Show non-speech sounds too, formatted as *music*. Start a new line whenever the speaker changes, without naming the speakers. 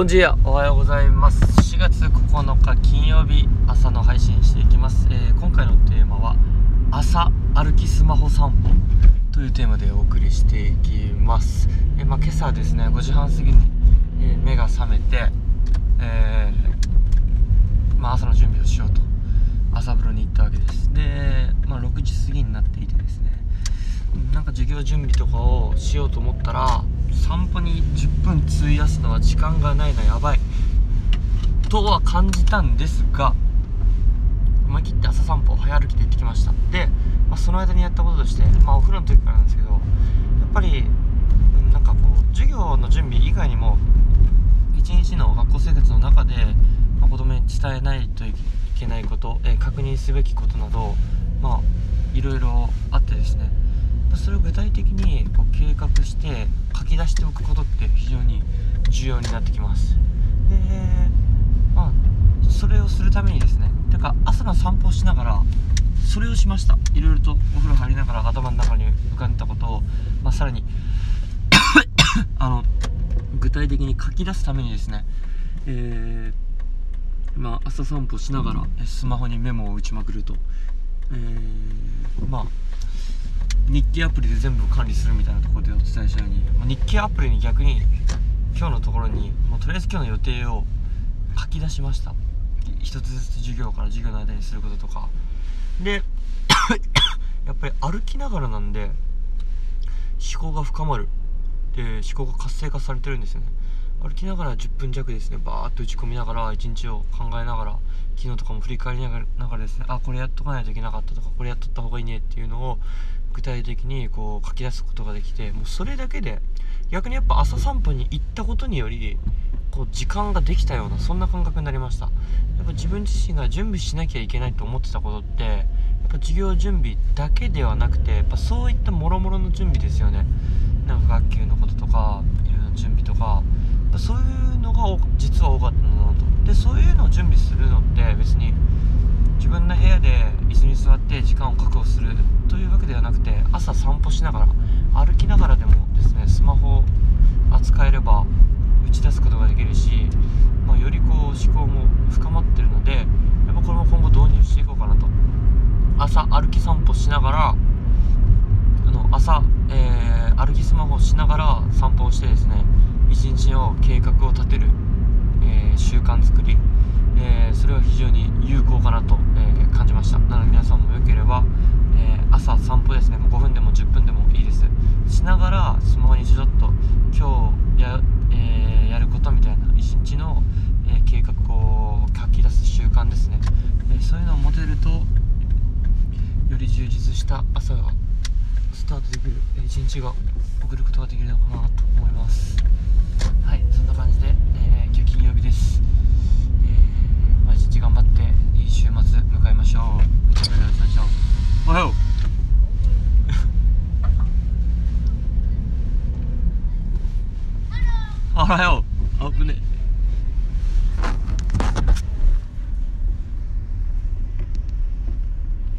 ボンジーアおはようございます。4月9日金曜日朝の配信していきます、えー今回のテーマは朝歩きスマホ散歩というテーマでお送りしていきます、えーまあ、今朝ですね5時半過ぎに、えー目が覚めて、えまあ、朝の準備をしようと。朝風呂に行ったわけです。で、まあ、6時過ぎになっていてですねなんか授業準備とかをしようと思ったら散歩に10分費やすのは時間がないなやばい。とは感じたんですが思い切って朝散歩早歩きで行ってきました。で、まあ、その間にやったこととして、まあ、お風呂の時からなんですけどやっぱりなんかこう授業の準備以外にも一日の学校生活の中で、まあ、子供に伝えないといけないこと、えー確認すべきことなどまあいろいろあってですね。それを具体的にこう計画して書き出しておくことって非常に重要になってきます。でまあそれをするためにですねてか朝の散歩をしながらそれをしました。いろいろとお風呂入りながら頭の中に浮かんだことを、まあ、さらに *coughs* あの具体的に書き出すためにですねえーまあ、朝散歩しながらスマホにメモを打ちまくると、えーまあ日記アプリで全部管理するみたいなところでお伝えしたようにまあ日記アプリに逆に今日のところにもうとりあえず今日の予定を書き出しました。一つずつ授業から授業の間にすることとか。で *coughs* やっぱり歩きながらなんで思考が深まる。で思考が活性化されてるんですよね。歩きながら10分弱ですね。バーッと打ち込みながら一日を考えながら昨日とかも振り返りながらですね。あこれやっとかないといけなかったとかこれやっとった方がいいねっていうのを具体的にこう書き出すことができてもうそれだけで逆にやっぱ朝散歩に行ったことによりこう時間ができたようなそんな感覚になりました。やっぱ自分自身が準備しなきゃいけないと思ってたことってやっぱ授業準備だけではなくてやっぱそういったもろもろの準備ですよね。なんか学級のこととかいろいろな準備とかそういうのが実は多かったなと。でそういうのを準備するのって別に自分の部屋で椅子に座って時間を確保するというわけではなくて朝散歩しながら歩きながらでもですねスマホを扱えれば打ち出すことができるし、まあ、よりこう思考も深まってるのでやっぱこれも今後導入していこうかなと。朝歩き散歩しながらあの朝、えー歩きスマホをしながら散歩をしてですね日の計画を立てる、えー習慣作り、えーそれは非常に有効かなと、え感じましたなので皆さんもよければ、え朝散歩ですねもう5分でも10分でもいいですしながらスマホにちょっと今日や,、えやることみたいな一日の、え計画を書き出す習慣ですね、えそういうのを持てるとより充実した朝がスタートできる一日が送ることができるのかなと思いますはいそんな感じで、えー今日金曜日です、えーまあ、一日頑張っていい週末迎えましょう。*laughs* おはよう。おはよう。あぶね